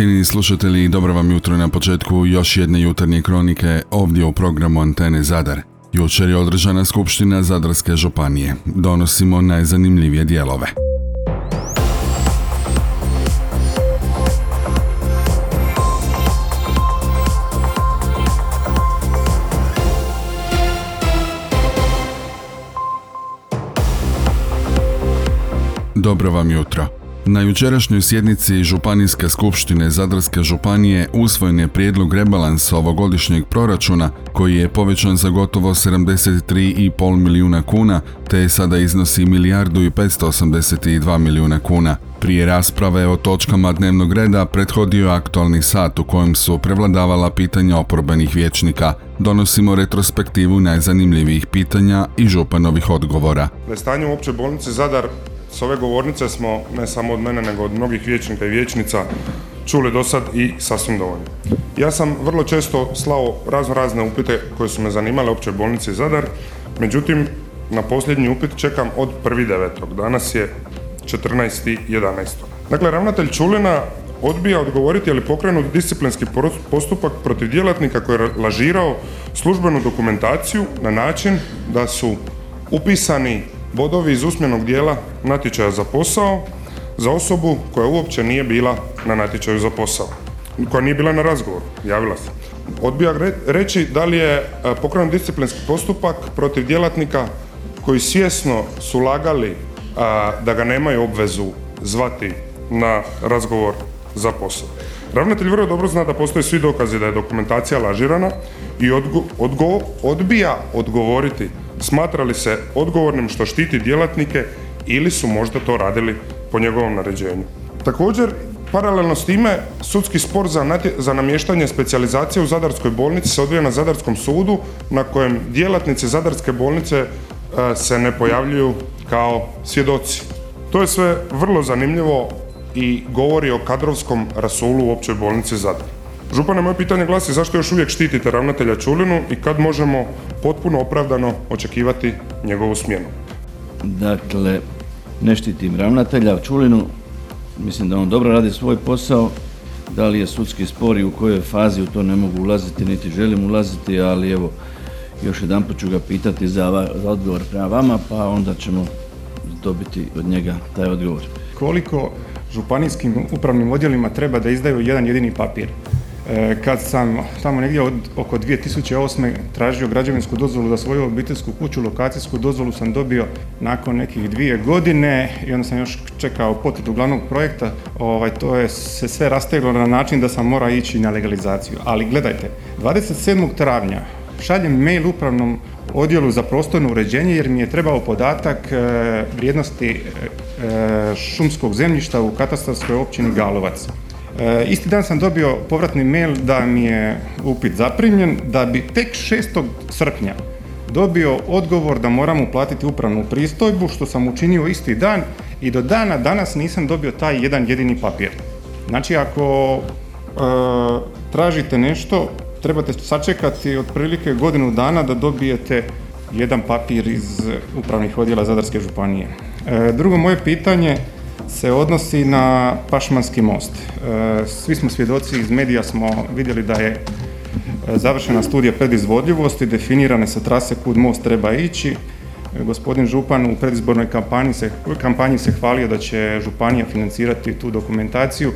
Cijenini slušatelji, dobro vam jutro na početku još jedne jutarnje kronike ovdje u programu Antene Zadar. Jučer je održana skupština Zadarske županije. Donosimo najzanimljivije dijelove. Dobro vam jutro. Na jučerašnjoj sjednici Županijske skupštine Zadarske županije usvojen je prijedlog rebalansa ovogodišnjeg proračuna koji je povećan za gotovo 73,5 milijuna kuna te sada iznosi milijardu i 582 milijuna kuna. Prije rasprave o točkama dnevnog reda prethodio je aktualni sat u kojem su prevladavala pitanja oporbenih vijećnika. Donosimo retrospektivu najzanimljivijih pitanja i županovih odgovora. Na stanju u općoj bolnici Zadar s ove govornice smo, ne samo od mene, nego od mnogih vijećnika i vijećnica, čuli do sad i sasvim dovoljno. Ja sam vrlo često slao razno razne upite koje su me zanimale opće bolnice Zadar, međutim, na posljednji upit čekam od 1.9. Danas je 14.11. Dakle, ravnatelj Čulina odbija odgovoriti je li pokrenut disciplinski postupak protiv djelatnika koji je lažirao službenu dokumentaciju na način da su upisani bodovi iz usmenog dijela natječaja za posao za osobu koja uopće nije bila na natječaju za posao, koja nije bila na razgovoru, javila se. Odbija reći da li je e, pokrenut disciplinski postupak protiv djelatnika koji svjesno su lagali da ga nemaju obvezu zvati na razgovor za posao. Ravnatelj vrlo dobro zna da postoje svi dokazi da je dokumentacija lažirana i odbija odgovoriti smatra li se odgovornim što štiti djelatnike ili su možda to radili po njegovom naređenju. Također, paralelno s time, sudski spor za, za namještanje specijalizacije u Zadarskoj bolnici se odvija na Zadarskom sudu na kojem djelatnici Zadarske bolnice e, se ne pojavljuju kao svjedoci. To je sve vrlo zanimljivo i govori o kadrovskom rasulu u općoj bolnici Zadar. Župane, moje pitanje glasi zašto još uvijek štitite ravnatelja Čulinu i kad možemo potpuno opravdano očekivati njegovu smjenu? Dakle, ne štitim ravnatelja Čulinu, mislim da on dobro radi svoj posao, da li je sudski spor i u kojoj fazi u to ne mogu ulaziti, niti želim ulaziti, ali evo, još jedan ću ga pitati za, za odgovor prema vama, pa onda ćemo dobiti od njega taj odgovor. Koliko županijskim upravnim odjelima treba da izdaju jedan jedini papir? E, kad sam tamo negdje od oko 2008. tražio građevinsku dozvolu za svoju obiteljsku kuću, lokacijsku dozvolu sam dobio nakon nekih dvije godine i onda sam još čekao potvrdu glavnog projekta. Ovaj, to je se sve rasteglo na način da sam mora ići na legalizaciju. Ali gledajte, 27. travnja šaljem mail upravnom odjelu za prostorno uređenje jer mi je trebao podatak e, vrijednosti e, šumskog zemljišta u katastarskoj općini Galovac. E, isti dan sam dobio povratni mail da mi je upit zaprimljen, da bi tek 6. srpnja dobio odgovor da moram uplatiti upravnu pristojbu, što sam učinio isti dan i do dana danas nisam dobio taj jedan jedini papir. Znači, ako e, tražite nešto, trebate sačekati otprilike godinu dana da dobijete jedan papir iz upravnih odjela Zadarske županije. E, drugo moje pitanje se odnosi na Pašmanski most. E, svi smo svjedoci, iz medija smo vidjeli da je e, završena studija predizvodljivosti, definirane se trase kud most treba ići. E, gospodin Župan u predizbornoj kampanji se, kampanji se hvalio da će Županija financirati tu dokumentaciju.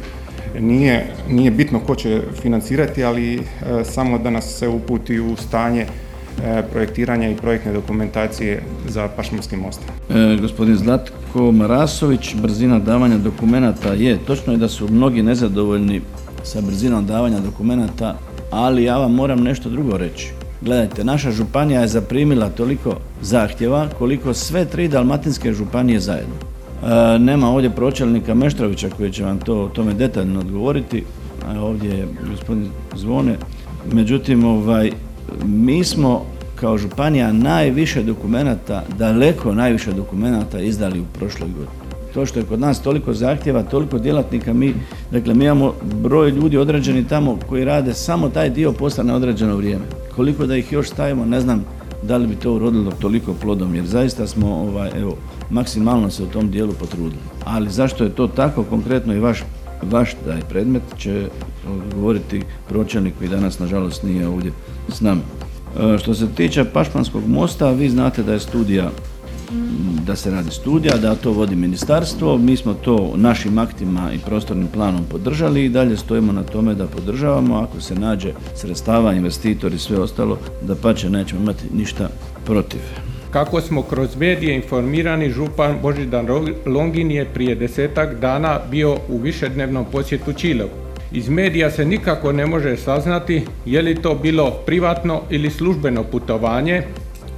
Nije, nije bitno ko će financirati, ali samo da nas se uputi u stanje projektiranja i projektne dokumentacije za Pašmanski most. E, gospodin Zlatko Marasović, brzina davanja dokumenata je, točno je da su mnogi nezadovoljni sa brzinom davanja dokumenata, ali ja vam moram nešto drugo reći. Gledajte, naša županija je zaprimila toliko zahtjeva koliko sve tri dalmatinske županije zajedno. E, nema ovdje pročelnika Meštrovića koji će vam to o tome detaljno odgovoriti, a ovdje je gospodin Zvone. Međutim, ovaj, mi smo kao županija najviše dokumenata, daleko najviše dokumenata izdali u prošloj godini. To što je kod nas toliko zahtjeva, toliko djelatnika, mi, dakle, mi imamo broj ljudi određeni tamo koji rade samo taj dio posla na određeno vrijeme. Koliko da ih još stavimo, ne znam da li bi to urodilo toliko plodom, jer zaista smo, ovaj, evo, maksimalno se u tom dijelu potrudili. Ali zašto je to tako, konkretno i vaš vaš taj predmet će odgovoriti pročelnik koji danas nažalost nije ovdje s nama. E, Što se tiče Pašmanskog mosta, vi znate da je studija da se radi studija, da to vodi ministarstvo. Mi smo to našim aktima i prostornim planom podržali i dalje stojimo na tome da podržavamo. Ako se nađe sredstava, investitor i sve ostalo, da pače nećemo imati ništa protiv. Kako smo kroz medije informirani, župan Božidar Longin je prije desetak dana bio u višednevnom posjetu Čilevu. Iz medija se nikako ne može saznati je li to bilo privatno ili službeno putovanje,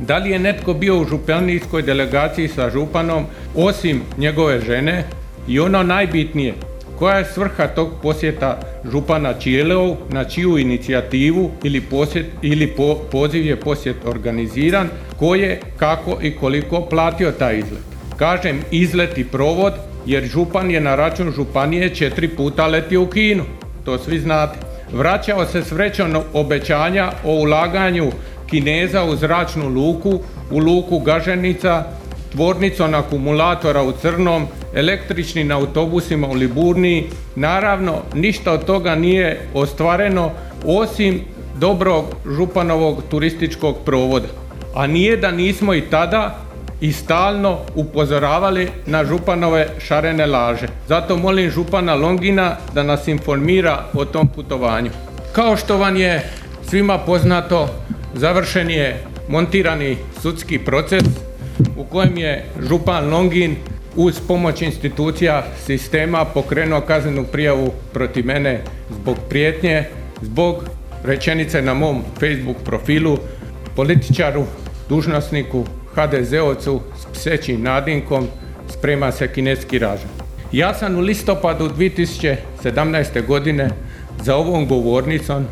da li je netko bio u županijskoj delegaciji sa županom osim njegove žene i ono najbitnije, koja je svrha tog posjeta župana Čileov, na čiju inicijativu ili, posjet, ili po, poziv je posjet organiziran, ko je, kako i koliko platio taj izlet. Kažem izlet i provod jer župan je na račun županije četiri puta letio u Kinu, to svi znate. Vraćao se s vrećom obećanja o ulaganju Kineza u zračnu luku, u luku Gaženica, tvornicom akumulatora u Crnom, električnim autobusima u Liburniji. Naravno, ništa od toga nije ostvareno osim dobrog županovog turističkog provoda. A nije da nismo i tada i stalno upozoravali na županove šarene laže. Zato molim župana Longina da nas informira o tom putovanju. Kao što vam je svima poznato, završen je montirani sudski proces u kojem je župan Longin uz pomoć institucija sistema pokrenuo kaznenu prijavu protiv mene zbog prijetnje, zbog rečenice na mom Facebook profilu političaru, dužnosniku, HDZ-ovcu s psećim nadinkom sprema se kineski ražan. Ja sam u listopadu 2017. godine za ovom govornicom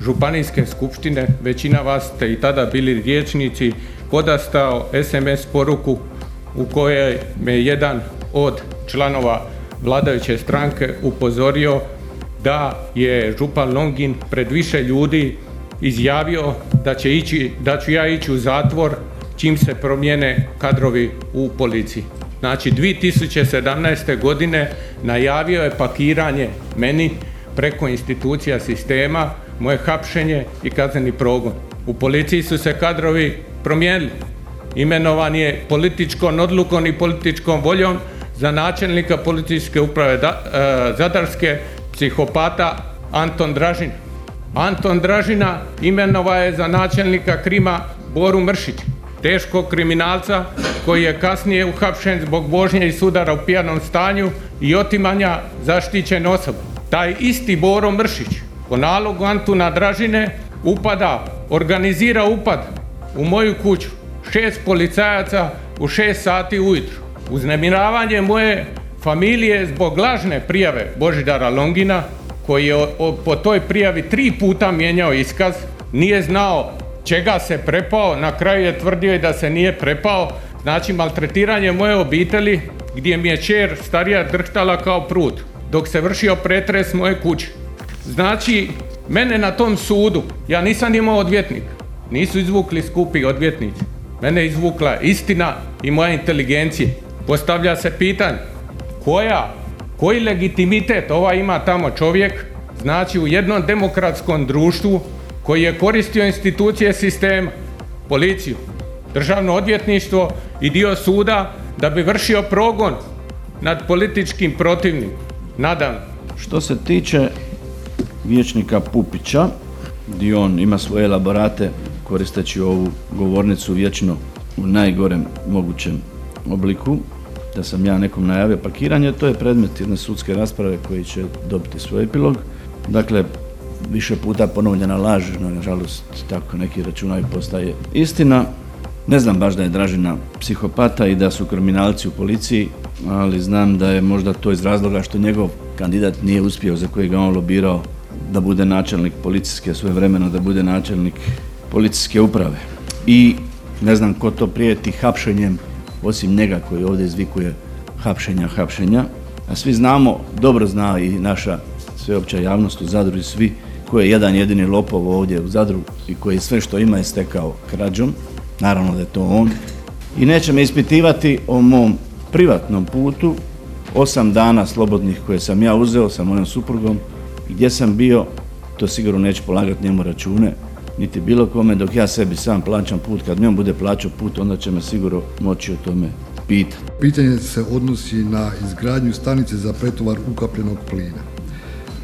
Županijske skupštine, većina vas ste i tada bili riječnici, podastao SMS poruku u kojoj me jedan od članova vladajuće stranke upozorio da je župan Longin pred više ljudi izjavio da, će ići, da ću ja ići u zatvor čim se promijene kadrovi u policiji. Znači 2017. godine najavio je pakiranje meni preko institucija sistema, moje hapšenje i kazneni progon. U policiji su se kadrovi promijenili. Imenovan je političkom odlukom i političkom voljom za načelnika policijske uprave e, Zadarske psihopata Anton Dražin. Anton Dražina imenova je za načelnika Krima Boru Mršić, teškog kriminalca koji je kasnije uhapšen zbog božnje i sudara u pijanom stanju i otimanja zaštićene osobe. Taj isti Boro Mršić po nalogu Antuna Dražine upada, organizira upad u moju kuću. Šest policajaca u šest sati ujutro. Uznemiravanje moje familije zbog lažne prijave Božidara Longina, koji je po toj prijavi tri puta mijenjao iskaz, nije znao čega se prepao, na kraju je tvrdio i da se nije prepao, znači maltretiranje moje obitelji gdje mi je čer starija drhtala kao prut, dok se vršio pretres moje kuće. Znači, mene na tom sudu, ja nisam imao odvjetnik, nisu izvukli skupi odvjetnici, mene izvukla istina i moja inteligencija. Postavlja se pitanje, koja, koji legitimitet ova ima tamo čovjek, znači u jednom demokratskom društvu koji je koristio institucije sistema, policiju, državno odvjetništvo i dio suda da bi vršio progon nad političkim protivnikom. Nadam. Što se tiče vječnika Pupića, gdje on ima svoje elaborate koristeći ovu govornicu vječno u najgorem mogućem obliku, da sam ja nekom najavio pakiranje, to je predmet jedne sudske rasprave koji će dobiti svoj epilog. Dakle, više puta ponovljena laž, nažalost tako neki računaju postaje istina. Ne znam baš da je Dražina psihopata i da su kriminalci u policiji, ali znam da je možda to iz razloga što njegov kandidat nije uspio za kojeg on lobirao da bude načelnik policijske svoje vremeno, da bude načelnik policijske uprave. I ne znam ko to prijeti hapšenjem, osim njega koji ovdje izvikuje hapšenja, hapšenja. A svi znamo, dobro zna i naša sveopća javnost u Zadru i svi koji je jedan jedini lopov ovdje u Zadru i koji sve što ima je stekao krađom, naravno da je to on. I neće me ispitivati o mom privatnom putu, osam dana slobodnih koje sam ja uzeo sa mojom suprugom, gdje sam bio, to sigurno neću polagati njemu račune, niti bilo kome, dok ja sebi sam plaćam put, kad njom bude plaćao put, onda će me sigurno moći o tome pitati. Pitanje se odnosi na izgradnju stanice za pretovar ukapljenog plina.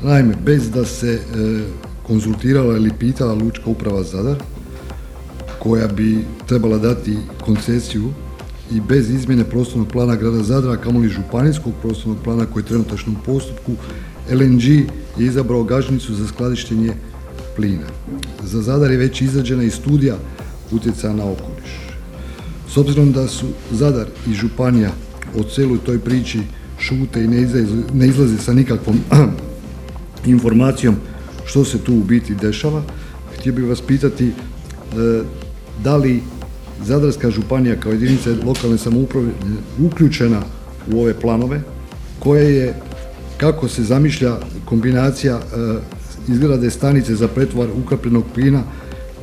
Naime, bez da se e, konzultirala ili pitala Lučka uprava Zadar, koja bi trebala dati koncesiju i bez izmjene prostornog plana grada Zadra, kamoli županijskog prostornog plana koji je trenutačno u postupku, LNG je izabrao gažnicu za skladištenje plina. Za Zadar je već izrađena i studija utjecaja na okoliš. S obzirom da su Zadar i Županija o celoj toj priči šute i ne izlaze, sa nikakvom informacijom što se tu u biti dešava, htio bih vas pitati e, da li Zadarska županija kao jedinica lokalne samouprave uključena u ove planove, koje je, kako se zamišlja kombinacija e, izgrade stanice za pretvar ukapljenog plina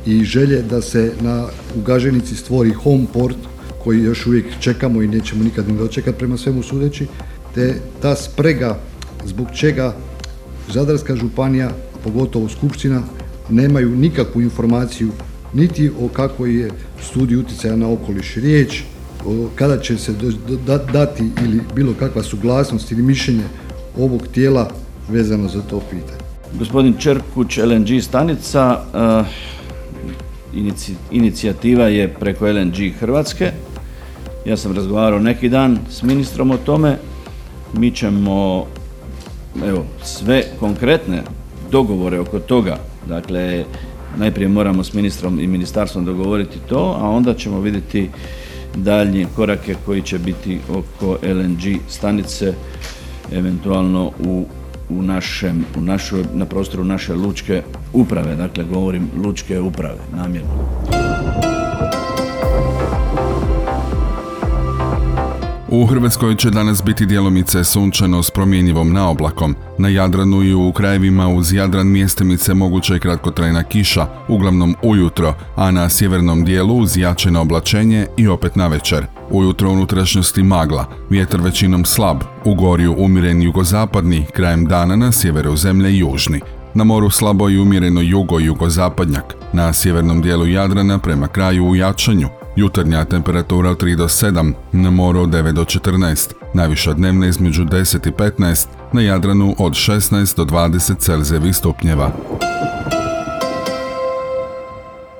i želje da se na u Gaženici stvori home port koji još uvijek čekamo i nećemo nikad ni dočekati prema svemu sudeći, te ta sprega zbog čega Zadarska županija, pogotovo Skupština, nemaju nikakvu informaciju niti o kakvoj je studiji utjecaja na okoliš riječ, kada će se dati ili bilo kakva suglasnost ili mišljenje ovog tijela vezano za to pitanje. Gospodin Čerkuć, LNG stanica, eh, inici- inicijativa je preko LNG Hrvatske. Ja sam razgovarao neki dan s ministrom o tome. Mi ćemo evo, sve konkretne dogovore oko toga, dakle, najprije moramo s ministrom i ministarstvom dogovoriti to, a onda ćemo vidjeti daljnje korake koji će biti oko LNG stanice, eventualno u, u našem, u našoj, na prostoru naše lučke uprave, dakle govorim lučke uprave, namjerno. U Hrvatskoj će danas biti djelomice sunčano s promjenjivom naoblakom. Na Jadranu i u krajevima uz Jadran mjestimice moguća je kratkotrajna kiša, uglavnom ujutro, a na sjevernom dijelu uz jačeno oblačenje i opet navečer. Ujutro unutrašnjosti magla, vjetar većinom slab, u gorju umiren jugozapadni, krajem dana na sjeveru zemlje južni. Na moru slabo i umjereno jugo-jugozapadnjak, na sjevernom dijelu Jadrana prema kraju u jačanju, Jutarnja temperatura od 3 do 7, na moru od 9 do 14, najviša dnevna između 10 i 15, na Jadranu od 16 do 20 Celzijevih stupnjeva.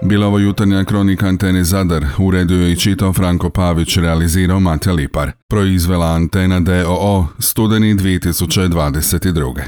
Bila ovo jutarnja kronika Antene Zadar, uredio i čitao Franko Pavić, realizirao Mate Lipar. Proizvela Antena DOO, studeni 2022.